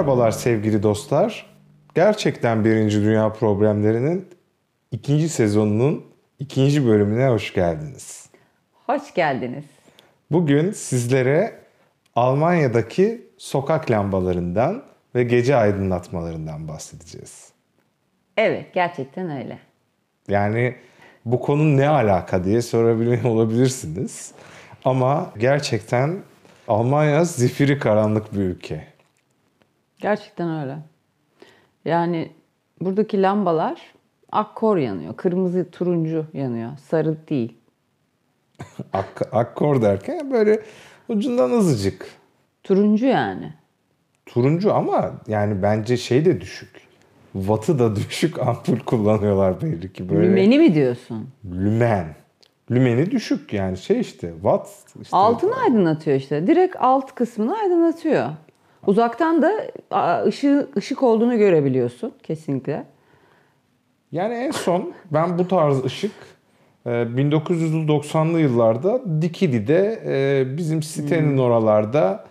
Merhabalar sevgili dostlar. Gerçekten Birinci Dünya Problemlerinin ikinci sezonunun ikinci bölümüne hoş geldiniz. Hoş geldiniz. Bugün sizlere Almanya'daki sokak lambalarından ve gece aydınlatmalarından bahsedeceğiz. Evet, gerçekten öyle. Yani bu konu ne alaka diye sorabilir olabilirsiniz. Ama gerçekten Almanya zifiri karanlık bir ülke. Gerçekten öyle. Yani buradaki lambalar akkor yanıyor. Kırmızı, turuncu yanıyor. Sarı değil. Ak- akkor derken böyle ucundan azıcık. Turuncu yani. Turuncu ama yani bence şey de düşük. Wattı da düşük ampul kullanıyorlar belli ki böyle. Lümeni mi diyorsun? Lümen. Lümeni düşük yani şey işte watt. Işte Altını aydınlatıyor işte. Direkt alt kısmını aydınlatıyor. Uzaktan da ışığı, ışık olduğunu görebiliyorsun kesinlikle. Yani en son ben bu tarz ışık e, 1990'lı yıllarda Dikili'de e, bizim sitenin oralarda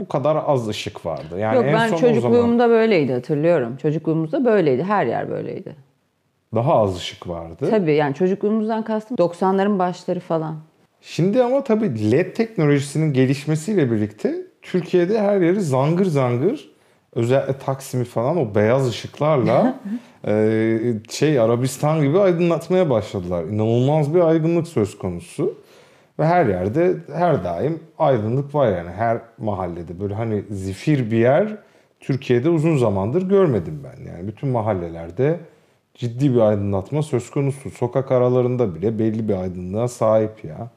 bu kadar az ışık vardı. Yani Yok en ben son o zaman çocukluğumda böyleydi hatırlıyorum. Çocukluğumuzda böyleydi. Her yer böyleydi. daha az ışık vardı. Tabii yani çocukluğumuzdan kastım 90'ların başları falan. Şimdi ama tabii LED teknolojisinin gelişmesiyle birlikte Türkiye'de her yeri zangır zangır özellikle Taksim'i falan o beyaz ışıklarla e, şey Arabistan gibi aydınlatmaya başladılar. İnanılmaz bir aydınlık söz konusu. Ve her yerde her daim aydınlık var yani her mahallede. Böyle hani zifir bir yer Türkiye'de uzun zamandır görmedim ben. Yani bütün mahallelerde ciddi bir aydınlatma söz konusu. Sokak aralarında bile belli bir aydınlığa sahip ya.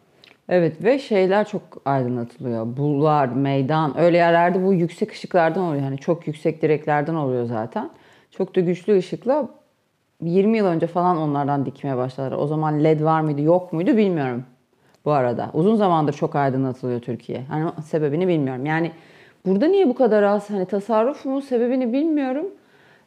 Evet ve şeyler çok aydınlatılıyor. Bulvar, meydan öyle yerlerde bu yüksek ışıklardan oluyor. Hani çok yüksek direklerden oluyor zaten. Çok da güçlü ışıkla 20 yıl önce falan onlardan dikmeye başladılar. O zaman led var mıydı yok muydu bilmiyorum bu arada. Uzun zamandır çok aydınlatılıyor Türkiye. Hani sebebini bilmiyorum. Yani burada niye bu kadar az hani tasarruf mu sebebini bilmiyorum.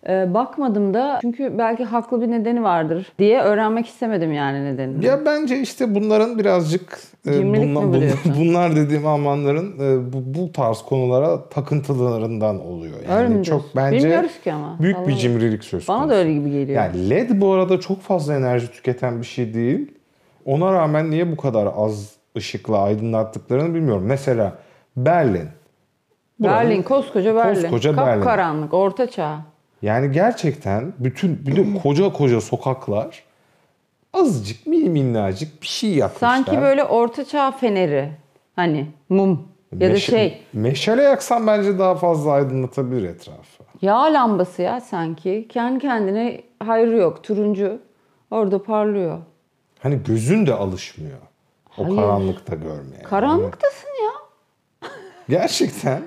Ee, bakmadım da çünkü belki haklı bir nedeni vardır diye öğrenmek istemedim yani nedenini. Ya bence işte bunların birazcık e, Cimrilik mi bunla- bu diyorsun? bunlar dediğim Almanların e, bu, bu tarz konulara takıntılarından oluyor. Yani Öyle mi çok diyorsun? bence Bilmiyoruz ki ama. büyük bir Vallahi. cimrilik söz konusu. Bana da öyle gibi geliyor. Yani LED bu arada çok fazla enerji tüketen bir şey değil. Ona rağmen niye bu kadar az ışıkla aydınlattıklarını bilmiyorum. Mesela Berlin. Buranın- Berlin, koskoca Berlin. Koskoca Berlin. Kapkaranlık, orta çağ. Yani gerçekten bütün bir de koca koca sokaklar azıcık mini minnacık bir şey yapmışlar. Sanki böyle orta çağ feneri. Hani mum ya da Meşe- şey Meşale yaksan bence daha fazla aydınlatabilir etrafı. yağ lambası ya sanki. Kendi kendine hayrı yok. Turuncu orada parlıyor. Hani gözün de alışmıyor. O Hayır. karanlıkta görmeye. Karanlıktasın ya. Gerçekten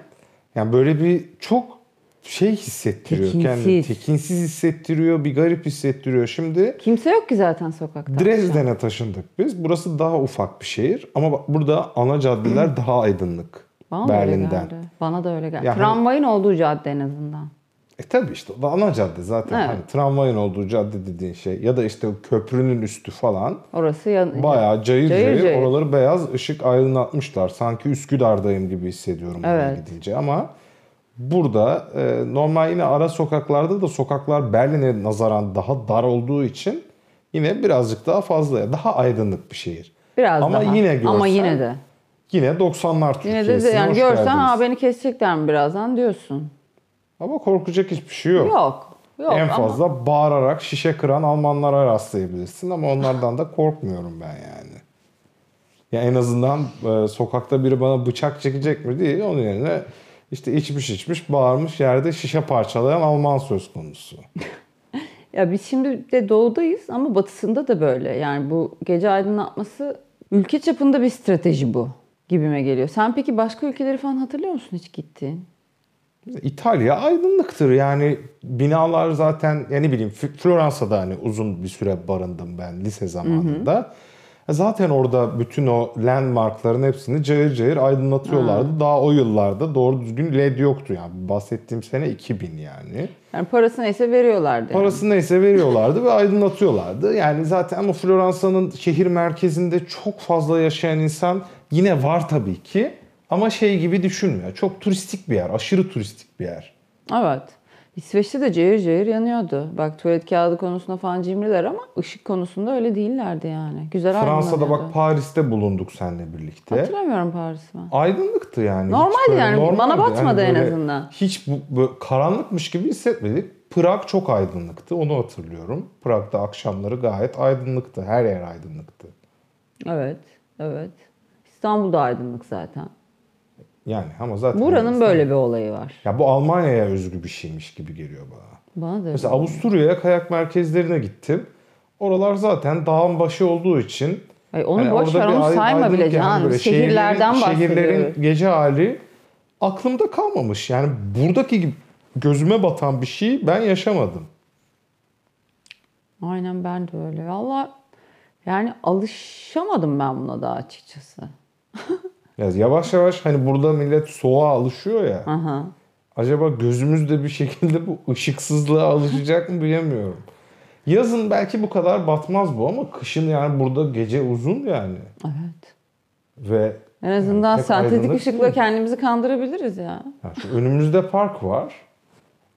yani böyle bir çok şey hissettiriyor kendini. Tekinsiz. Tekinsiz hissettiriyor, bir garip hissettiriyor. Şimdi Kimse yok ki zaten sokakta. Dresden'e taşındık biz. Burası daha ufak bir şehir ama bak burada ana caddeler daha aydınlık. Bana da öyle Berlin'den. geldi. Bana da öyle geldi. Yani- Tramvayın olduğu cadde en azından. E tabi işte ana cadde zaten. Evet. Hani tramvayın olduğu cadde dediğin şey ya da işte köprünün üstü falan. Orası yan... Bayağı cayır cayır, Cayır cayır. oraları beyaz ışık aydınlatmışlar. Sanki Üsküdar'dayım gibi hissediyorum Evet. gidince ama burada e, normal yine ara sokaklarda da sokaklar Berlin'e nazaran daha dar olduğu için yine birazcık daha fazla daha aydınlık bir şehir. Biraz Ama daha. yine Ama görsen- yine de. Yine 90'lar Yine Türkiye'sine de, de yani görsen geldiniz. ha beni kesecekler mi birazdan diyorsun. Ama korkacak hiçbir şey yok. Yok. Yok en ama- fazla bağırarak şişe kıran Almanlara rastlayabilirsin ama onlardan da korkmuyorum ben yani. Ya en azından e, sokakta biri bana bıçak çekecek mi değil. Onun yerine işte içmiş içmiş bağırmış yerde şişe parçalayan Alman söz konusu. Ya biz şimdi de doğudayız ama batısında da böyle. Yani bu gece aydınlatması ülke çapında bir strateji bu gibime geliyor. Sen peki başka ülkeleri falan hatırlıyor musun hiç gittiğin? İtalya aydınlıktır yani binalar zaten yani ne bileyim Floransa'da hani uzun bir süre barındım ben lise zamanında. E Zaten orada bütün o landmarkların hepsini cayır cayır aydınlatıyorlardı. Daha o yıllarda doğru düzgün LED yoktu yani. Bahsettiğim sene 2000 yani. Yani parası neyse veriyorlardı. yani. Parası neyse veriyorlardı ve aydınlatıyorlardı. Yani zaten ama Floransa'nın şehir merkezinde çok fazla yaşayan insan yine var tabii ki. Ama şey gibi düşünmüyor. Çok turistik bir yer, aşırı turistik bir yer. Evet. İsveç'te de cayır cayır yanıyordu. Bak tuvalet kağıdı konusunda falan cimriler ama ışık konusunda öyle değillerdi yani. Güzel Fransa'da bak Paris'te bulunduk seninle birlikte. Hatırlamıyorum Paris'i ben. Aydınlıktı yani. Normaldi Hiç böyle yani. Bana batmadı en böyle azından. Hiç bu, böyle karanlıkmış gibi hissetmedik. Prag çok aydınlıktı. Onu hatırlıyorum. Prag'da akşamları gayet aydınlıktı. Her yer aydınlıktı. Evet, evet. İstanbul'da aydınlık zaten. Yani ama zaten Buranın böyle bir olayı var. ya bu Almanya'ya özgü bir şeymiş gibi geliyor bana. Bana da. Mesela Avusturya'ya kayak merkezlerine gittim. Oralar zaten dağın başı olduğu için Ay onu hani boş ver, onu ay- sayma bile Can. Şehirlerden şehirlerin, şehirlerin bahsediyoruz. gece hali aklımda kalmamış. Yani buradaki gibi gözüme batan bir şey ben yaşamadım. Aynen ben de öyle. Valla yani alışamadım ben buna da açıkçası. Ya yavaş yavaş hani burada millet soğuğa alışıyor ya. Aha. Acaba gözümüz de bir şekilde bu ışıksızlığa alışacak mı bilemiyorum. Yazın belki bu kadar batmaz bu ama kışın yani burada gece uzun yani. Evet. Ve En azından pek sentetik ışıkla değil. kendimizi kandırabiliriz ya. ya şu önümüzde park var.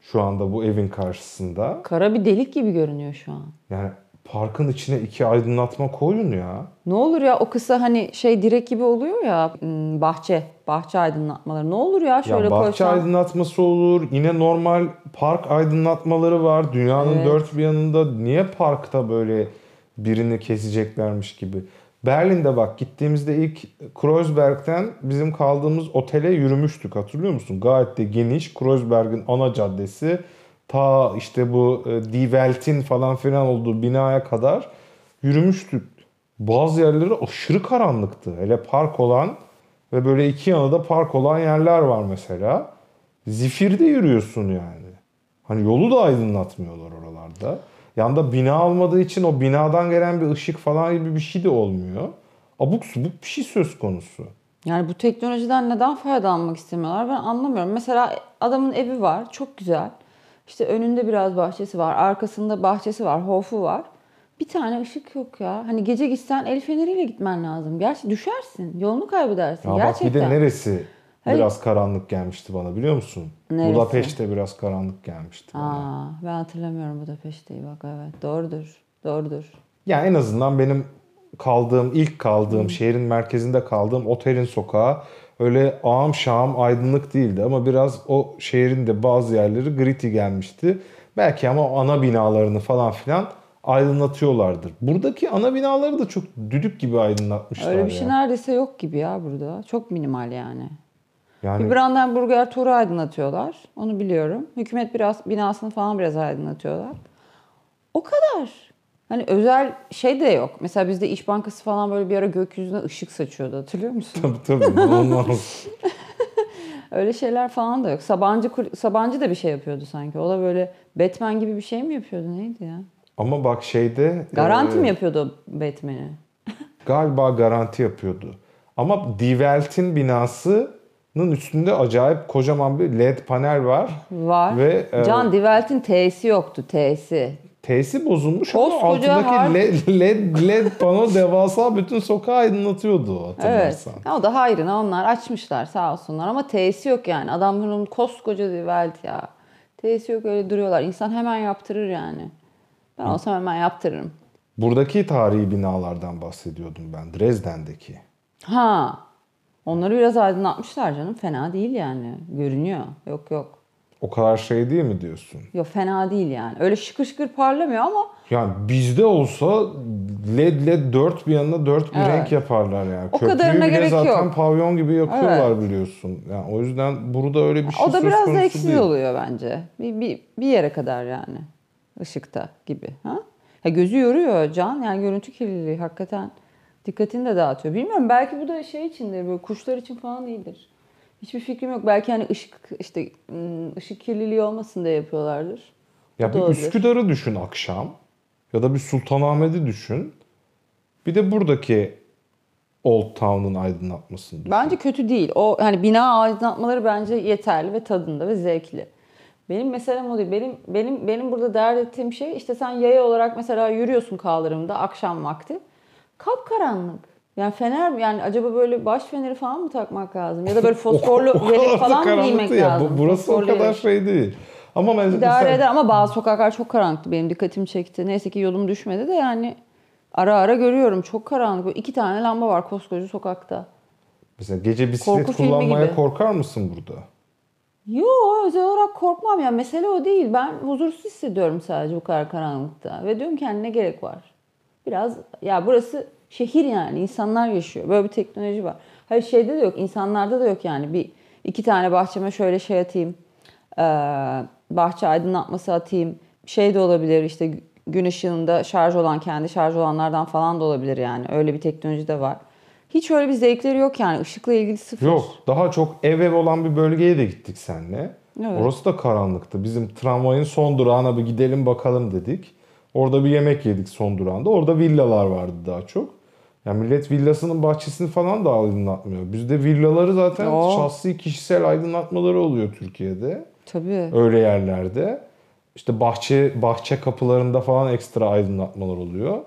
Şu anda bu evin karşısında. Kara bir delik gibi görünüyor şu an. Yani parkın içine iki aydınlatma koyun ya. Ne olur ya o kısa hani şey direk gibi oluyor ya hmm, bahçe, bahçe aydınlatmaları. Ne olur ya şöyle ya bahçe koysan. aydınlatması olur. Yine normal park aydınlatmaları var. Dünyanın Evet. dört bir yanında niye parkta böyle birini keseceklermiş gibi. Berlin'de bak gittiğimizde ilk Kreuzberg'den bizim kaldığımız otele yürümüştük hatırlıyor musun? Gayet de geniş Kreuzberg'in ana caddesi ta işte bu e, falan filan olduğu binaya kadar yürümüştük. Bazı yerleri aşırı karanlıktı. Hele park olan ve böyle iki yanında park olan yerler var mesela. Zifirde yürüyorsun yani. Hani yolu da aydınlatmıyorlar oralarda. Yanda bina olmadığı için o binadan gelen bir ışık falan gibi bir şey de olmuyor. Abuk subuk bir şey söz konusu. Yani bu teknolojiden neden faydalanmak istemiyorlar ben anlamıyorum. Mesela adamın evi var çok güzel. İşte önünde biraz bahçesi var, arkasında bahçesi var, hofu var. Bir tane ışık yok ya. Hani gece gitsen el feneriyle gitmen lazım. Gerçi düşersin, yolunu kaybedersin. Ya bak Gerçekten. bir de neresi Hayır. biraz karanlık gelmişti bana biliyor musun? Neresi? Budapeşte biraz karanlık gelmişti bana. Aa, ben hatırlamıyorum Budapeşte'yi bak evet. Doğrudur, doğrudur. Yani en azından benim kaldığım, ilk kaldığım, şehrin merkezinde kaldığım otelin sokağı öyle ağam şahım aydınlık değildi. Ama biraz o şehrin de bazı yerleri gritty gelmişti. Belki ama ana binalarını falan filan aydınlatıyorlardır. Buradaki ana binaları da çok düdük gibi aydınlatmışlar Öyle bir şey neredeyse yok gibi ya burada. Çok minimal yani. Yani Bir Brandenburger Tor'u aydınlatıyorlar. Onu biliyorum. Hükümet biraz binasını falan biraz aydınlatıyorlar. O kadar. Hani özel şey de yok. Mesela bizde İş Bankası falan böyle bir ara gökyüzüne ışık saçıyordu. Hatırlıyor musun? tabii tabii olmaz. Öyle şeyler falan da yok. Sabancı Sabancı da bir şey yapıyordu sanki. O da böyle Batman gibi bir şey mi yapıyordu? Neydi ya? Ama bak şeyde Garanti e, mi yapıyordu Batman'i? Galiba garanti yapıyordu. Ama Die Welt'in binasının üstünde acayip kocaman bir led panel var. Var. Ve, e, Can Die Welt'in T'si yoktu. T'si. T'si bozulmuş ama Koskoca altındaki harf. led, led, led pano devasa bütün sokağı aydınlatıyordu Evet. hatırlarsan. O da hayrına onlar açmışlar sağ olsunlar ama T'si yok yani. Adamların koskoca Die Welt ya. T'si yok öyle duruyorlar. İnsan hemen yaptırır yani. Ben olsam hemen yaptırırım. Buradaki tarihi binalardan bahsediyordum ben. Dresden'deki. Ha. Onları biraz aydınlatmışlar canım. Fena değil yani. Görünüyor. Yok yok. O kadar şey değil mi diyorsun? Yok fena değil yani. Öyle şıkır şıkır parlamıyor ama Yani bizde olsa led led dört bir yanına dört bir Evet. renk yaparlar yani. O Köprüyü kadarına bile gerek zaten yok. pavyon gibi yakıyorlar biliyorsun. Yani o yüzden burada öyle bir şey o da biraz da eksiz değil. oluyor bence. Bir, bir, bir yere kadar yani. Işıkta gibi. Ha? Ya gözü yoruyor Can. Yani görüntü kirliliği hakikaten dikkatini de dağıtıyor. Bilmiyorum belki bu da şey içindir böyle kuşlar için falan iyidir. Hiçbir fikrim yok. Belki hani ışık işte ışık kirliliği olmasın diye yapıyorlardır. Ya O bir. Üsküdar'ı düşün akşam. Ya da bir Sultanahmet'i düşün. Bir de buradaki Old Town'un aydınlatmasını düşün. Bence kötü değil. O hani bina aydınlatmaları bence yeterli ve tadında ve zevkli. Benim meselem o değil. Benim benim benim burada dert ettiğim şey işte sen yaya olarak mesela yürüyorsun kaldırımda akşam vakti. Kapkaranlık. Yani fener yani acaba böyle baş feneri falan mı takmak lazım? Ya da böyle fosforlu O- o yelek falan mı giymek ya. lazım? Bu- Burası o Fosforlu kadar yelek. şey değil. Ama ben İdare mesela- eder ama bazı sokaklar çok karanlıktı. Benim dikkatimi çekti. Neyse ki yolum düşmedi de yani ara ara görüyorum. Çok karanlık. Böyle iki tane lamba var koskoca sokakta. Mesela gece bisiklet Korku kullanmaya korkar mısın burada? Yo özel olarak korkmam ya. Mesele o değil. Ben huzursuz hissediyorum sadece bu kadar karanlıkta. Ve diyorum ki ne gerek var? Biraz ya burası şehir yani. insanlar yaşıyor. Böyle bir teknoloji var. Hayır şeyde de yok. insanlarda da yok yani. Bir iki tane bahçeme şöyle şey atayım. Ee, bahçe aydınlatması atayım. Şey de olabilir işte gün ışığında şarj olan kendi şarj olanlardan falan da olabilir yani. Öyle bir teknoloji de var. Hiç öyle bir zevkleri yok yani. Işıkla ilgili sıfır. Yok. Daha çok ev ev olan bir bölgeye de gittik seninle. Evet. Orası da karanlıktı. Bizim tramvayın son durağına bir gidelim bakalım dedik. Orada bir yemek yedik son durağında. Orada villalar vardı daha çok. Yani millet villasının bahçesini falan da aydınlatmıyor. Bizde villaları zaten Oo. şahsi kişisel aydınlatmaları oluyor Türkiye'de. Tabii. Öyle yerlerde. İşte bahçe bahçe kapılarında falan ekstra aydınlatmalar oluyor.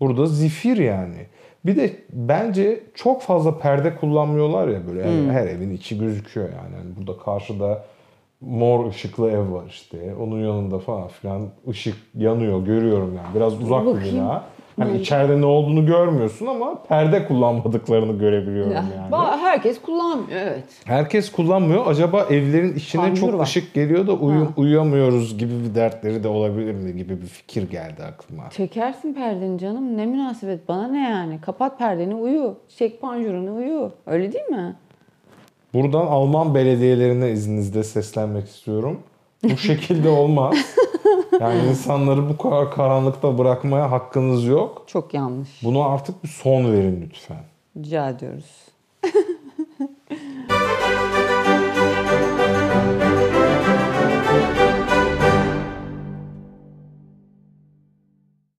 Burada zifir yani. Bir de bence çok fazla perde kullanmıyorlar ya böyle Hmm. her, evin içi gözüküyor yani. Yani burada karşıda mor ışıklı ev var işte. Onun yanında falan filan ışık yanıyor görüyorum yani. Biraz uzak bir bakayım. bina. Hani içeride ne olduğunu görmüyorsun ama perde kullanmadıkları görebiliyorum Ya, yani. ba- Herkes kullanmıyor evet. Herkes kullanmıyor. Acaba evlerin içine Panjur çok var. ışık geliyor da uyu- Ha. uyuyamıyoruz gibi bir dertleri de olabilir mi gibi bir fikir geldi aklıma. Çekersin perdeni canım ne münasebet bana ne yani. Kapat perdeni uyu. Çek panjurunu uyu. Öyle değil mi? Buradan Alman belediyelerine izninizle seslenmek istiyorum. Bu şekilde olmaz. Yani insanları bu kadar karanlıkta bırakmaya hakkınız yok. Çok yanlış. Buna artık bir son verin lütfen. Rica ediyoruz.